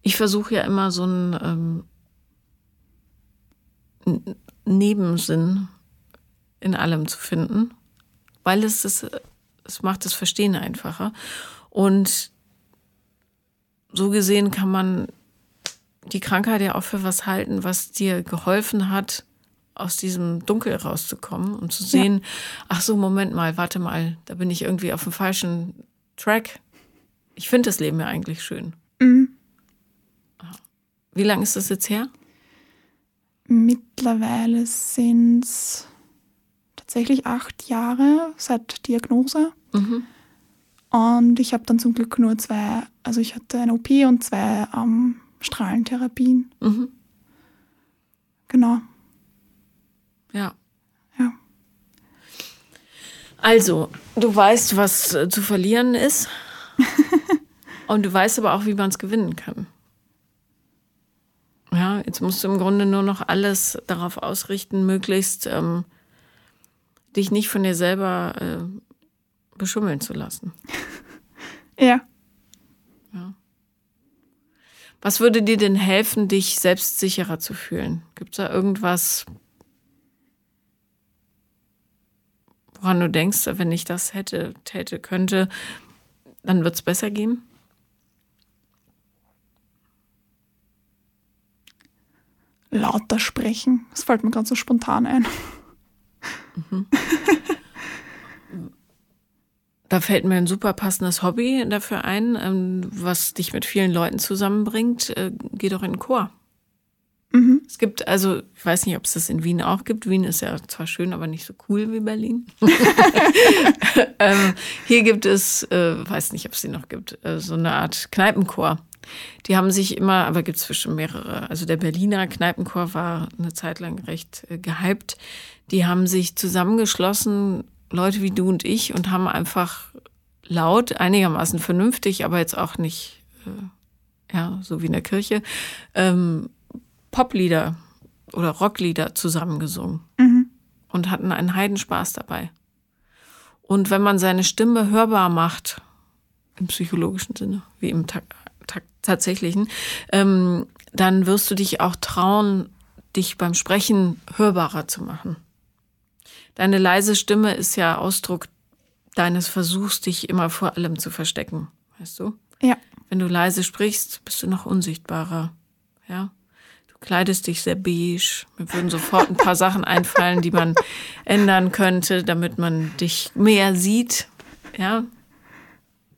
Ich versuche ja immer so einen ähm, Nebensinn in allem zu finden weil es das, es macht das Verstehen einfacher. Und so gesehen kann man die Krankheit ja auch für was halten, was dir geholfen hat, aus diesem Dunkel rauszukommen und zu sehen, ja. ach so, Moment mal, warte mal, da bin ich irgendwie auf dem falschen Track. Ich finde das Leben ja eigentlich schön. Mhm. Wie lange ist das jetzt her? Mittlerweile sind es tatsächlich acht Jahre seit Diagnose. Mhm. Und ich habe dann zum Glück nur zwei, also ich hatte eine OP und zwei ähm, Strahlentherapien. Mhm. Genau. Ja. Ja. Also, du weißt, was äh, zu verlieren ist. und du weißt aber auch, wie man es gewinnen kann. Ja, jetzt musst du im Grunde nur noch alles darauf ausrichten, möglichst ähm, dich nicht von dir selber äh, beschummeln zu lassen. ja. ja. Was würde dir denn helfen, dich selbstsicherer zu fühlen? Gibt es da irgendwas, woran du denkst, wenn ich das hätte, täte, könnte, dann wird es besser gehen? Lauter sprechen. Das fällt mir gerade so spontan ein. Mhm. Da fällt mir ein super passendes Hobby dafür ein, ähm, was dich mit vielen Leuten zusammenbringt. Äh, geh doch in den Chor. Mhm. Es gibt also, ich weiß nicht, ob es das in Wien auch gibt. Wien ist ja zwar schön, aber nicht so cool wie Berlin. ähm, hier gibt es, äh, weiß nicht, ob es die noch gibt, äh, so eine Art Kneipenchor. Die haben sich immer, aber gibt es bestimmt mehrere. Also der Berliner Kneipenchor war eine Zeit lang recht äh, gehypt. Die haben sich zusammengeschlossen, Leute wie du und ich, und haben einfach laut, einigermaßen vernünftig, aber jetzt auch nicht, äh, ja, so wie in der Kirche, ähm, Poplieder oder Rocklieder zusammengesungen mhm. und hatten einen Heidenspaß dabei. Und wenn man seine Stimme hörbar macht, im psychologischen Sinne, wie im ta ta tatsächlichen, ähm, dann wirst du dich auch trauen, dich beim Sprechen hörbarer zu machen. Deine leise Stimme ist ja Ausdruck deines Versuchs, dich immer vor allem zu verstecken, weißt du? Ja. Wenn du leise sprichst, bist du noch unsichtbarer, ja? kleidest dich sehr beige. Mir würden sofort ein paar Sachen einfallen, die man ändern könnte, damit man dich mehr sieht. Ja.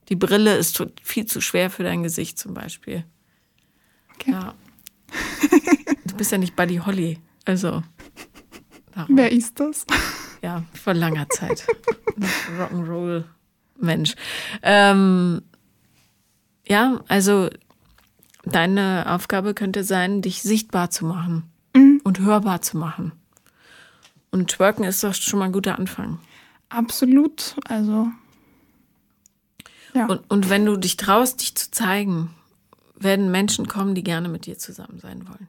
Die Brille ist viel zu schwer für dein Gesicht zum Beispiel. Okay. Ja. Du bist ja nicht Buddy Holly. Also. Darum. Wer ist das? Ja, vor langer Zeit. Rock'n'Roll Mensch. Ähm, ja, also Deine Aufgabe könnte sein, dich sichtbar zu machen mhm. und hörbar zu machen. Und Twerken ist doch schon mal ein guter Anfang. Absolut. Also. Ja. Und, und wenn du dich traust, dich zu zeigen, werden Menschen kommen, die gerne mit dir zusammen sein wollen.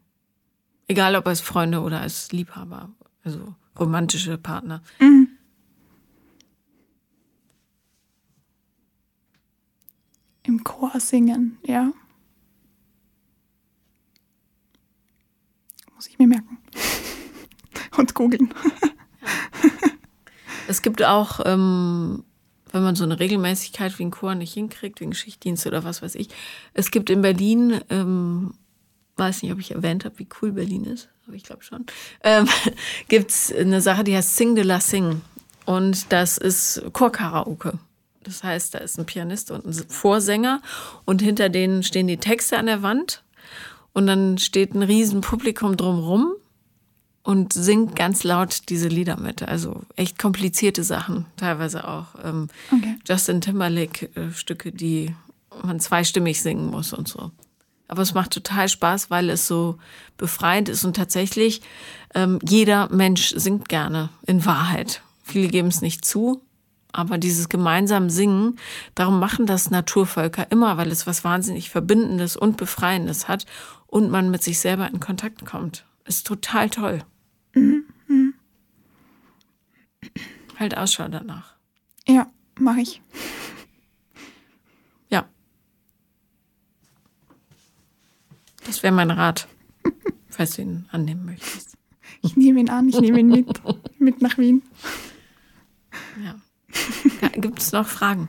Egal ob als Freunde oder als Liebhaber, also romantische Partner. Mhm. Im Chor singen, ja. Muss ich mir merken. Und googeln. Es gibt auch, ähm, wenn man so eine Regelmäßigkeit wie ein Chor nicht hinkriegt, wegen Schichtdienst oder was weiß ich. Es gibt in Berlin, ähm, weiß nicht, ob ich erwähnt habe, wie cool Berlin ist, aber ich glaube schon, ähm, gibt es eine Sache, die heißt Sing de la Sing. Und das ist Chorkaraoke. Das heißt, da ist ein Pianist und ein Vorsänger und hinter denen stehen die Texte an der Wand und dann steht ein riesen Publikum drumrum und singt ganz laut diese Lieder mit. Also echt komplizierte Sachen, teilweise auch. Ähm, okay. Justin Timberlake-Stücke, äh, die man zweistimmig singen muss und so. Aber es macht total Spaß, weil es so befreiend ist und tatsächlich ähm, jeder Mensch singt gerne, in Wahrheit. Viele geben es nicht zu, aber dieses gemeinsam Singen, darum machen das Naturvölker immer, weil es was wahnsinnig Verbindendes und Befreiendes hat und man mit sich selber in Kontakt kommt. Ist total toll. Mhm. Halt Ausschau danach. Ja, mache ich. Das wäre mein Rat, falls du ihn annehmen möchtest. Ich nehme ihn an, ich nehme ihn mit, mit nach Wien. Ja. Gibt es noch Fragen?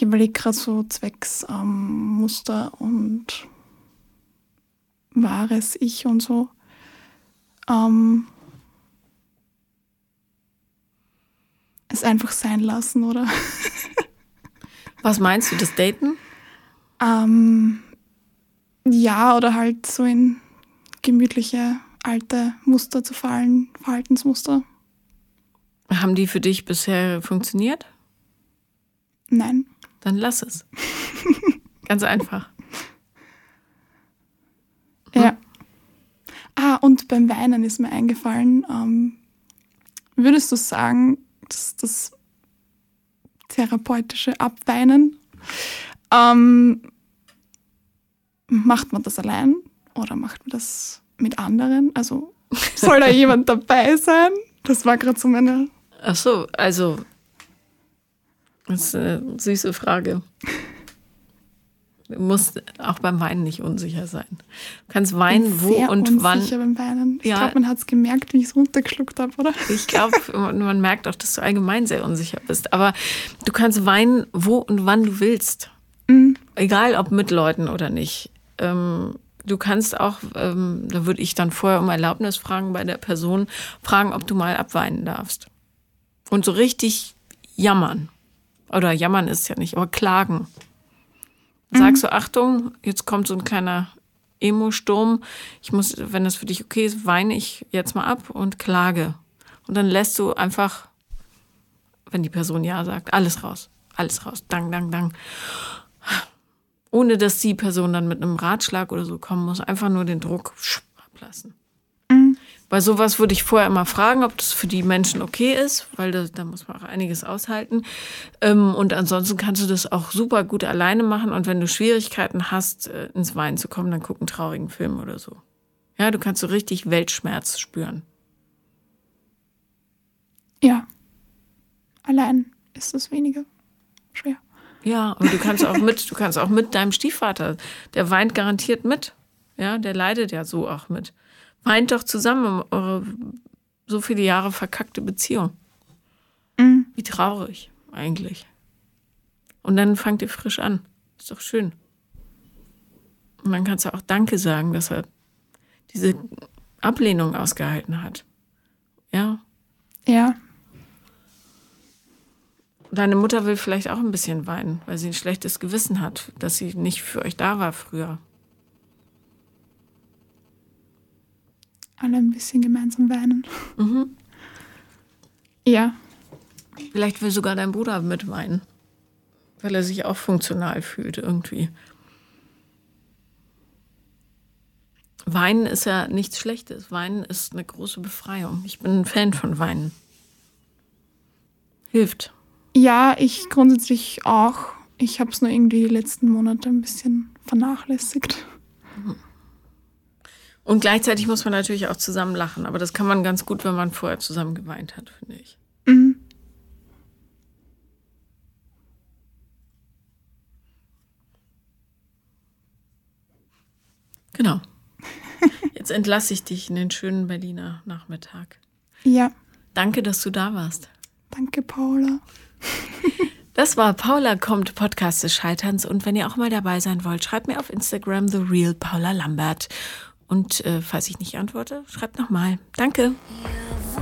Ich überlege gerade so zwecks ähm, Muster und wahres Ich und so. Ähm, es einfach sein lassen, oder? Was meinst du, das Daten? Ähm, ja, oder halt so in gemütliche alte Muster zu fallen, Verhaltensmuster. Haben die für dich bisher funktioniert? Nein. Dann lass es. Ganz einfach. Hm? Ja. Ah, und beim Weinen ist mir eingefallen, ähm, würdest du sagen, dass das therapeutische Abweinen, ähm, macht man das allein oder macht man das mit anderen? Also soll da jemand dabei sein? Das war gerade so meine. Ach so, also das ist eine süße Frage. Du musst auch beim Weinen nicht unsicher sein. Du kannst weinen, wo und unsicher wann. Beim Weinen. Ich ja. glaube, man hat es gemerkt, wie ich es runtergeschluckt habe, oder? Ich glaube, man merkt auch, dass du allgemein sehr unsicher bist. Aber du kannst weinen, wo und wann du willst. Mhm. egal ob mit Leuten oder nicht. Ähm, du kannst auch, ähm, da würde ich dann vorher um Erlaubnis fragen bei der Person, fragen, ob du mal abweinen darfst. Und so richtig jammern. Oder jammern ist ja nicht, aber klagen. Sagst du, Achtung, jetzt kommt so ein kleiner Emo-Sturm. Ich muss, wenn das für dich okay ist, weine ich jetzt mal ab und klage. Und dann lässt du einfach, wenn die Person Ja sagt, alles raus. Alles raus. Dang, dang, dang. Ohne dass die Person dann mit einem Ratschlag oder so kommen muss. Einfach nur den Druck ablassen. Bei sowas würde ich vorher immer fragen, ob das für die Menschen okay ist, weil da, da muss man auch einiges aushalten. Ähm, und ansonsten kannst du das auch super gut alleine machen. Und wenn du Schwierigkeiten hast, äh, ins Weinen zu kommen, dann guck einen traurigen Film oder so. Ja, du kannst so richtig Weltschmerz spüren. Ja. Allein ist es weniger schwer. Ja, und du kannst auch mit, du kannst auch mit deinem Stiefvater, der weint garantiert mit. Ja, der leidet ja so auch mit. Weint doch zusammen eure so viele Jahre verkackte Beziehung. Mhm. Wie traurig eigentlich. Und dann fangt ihr frisch an. Ist doch schön. Und dann kannst du auch Danke sagen, dass er diese Ablehnung ausgehalten hat. Ja. Ja. Deine Mutter will vielleicht auch ein bisschen weinen, weil sie ein schlechtes Gewissen hat, dass sie nicht für euch da war früher. Alle ein bisschen gemeinsam weinen. Mhm. Ja. Vielleicht will sogar dein Bruder mitweinen, weil er sich auch funktional fühlt irgendwie. Weinen ist ja nichts Schlechtes. Weinen ist eine große Befreiung. Ich bin ein Fan von Weinen. Hilft. Ja, ich grundsätzlich auch. Ich habe es nur irgendwie die letzten Monate ein bisschen vernachlässigt. Mhm. Und gleichzeitig muss man natürlich auch zusammen lachen. Aber das kann man ganz gut, wenn man vorher zusammen geweint hat, finde ich. Mhm. Genau. Jetzt entlasse ich dich in den schönen Berliner Nachmittag. Ja. Danke, dass du da warst. Danke, Paula. Das war Paula kommt, Podcast des Scheiterns. Und wenn ihr auch mal dabei sein wollt, schreibt mir auf Instagram The Real Paula Lambert. Und äh, falls ich nicht antworte, schreibt nochmal. Danke. Ja.